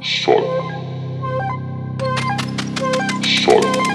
Shut. Shut.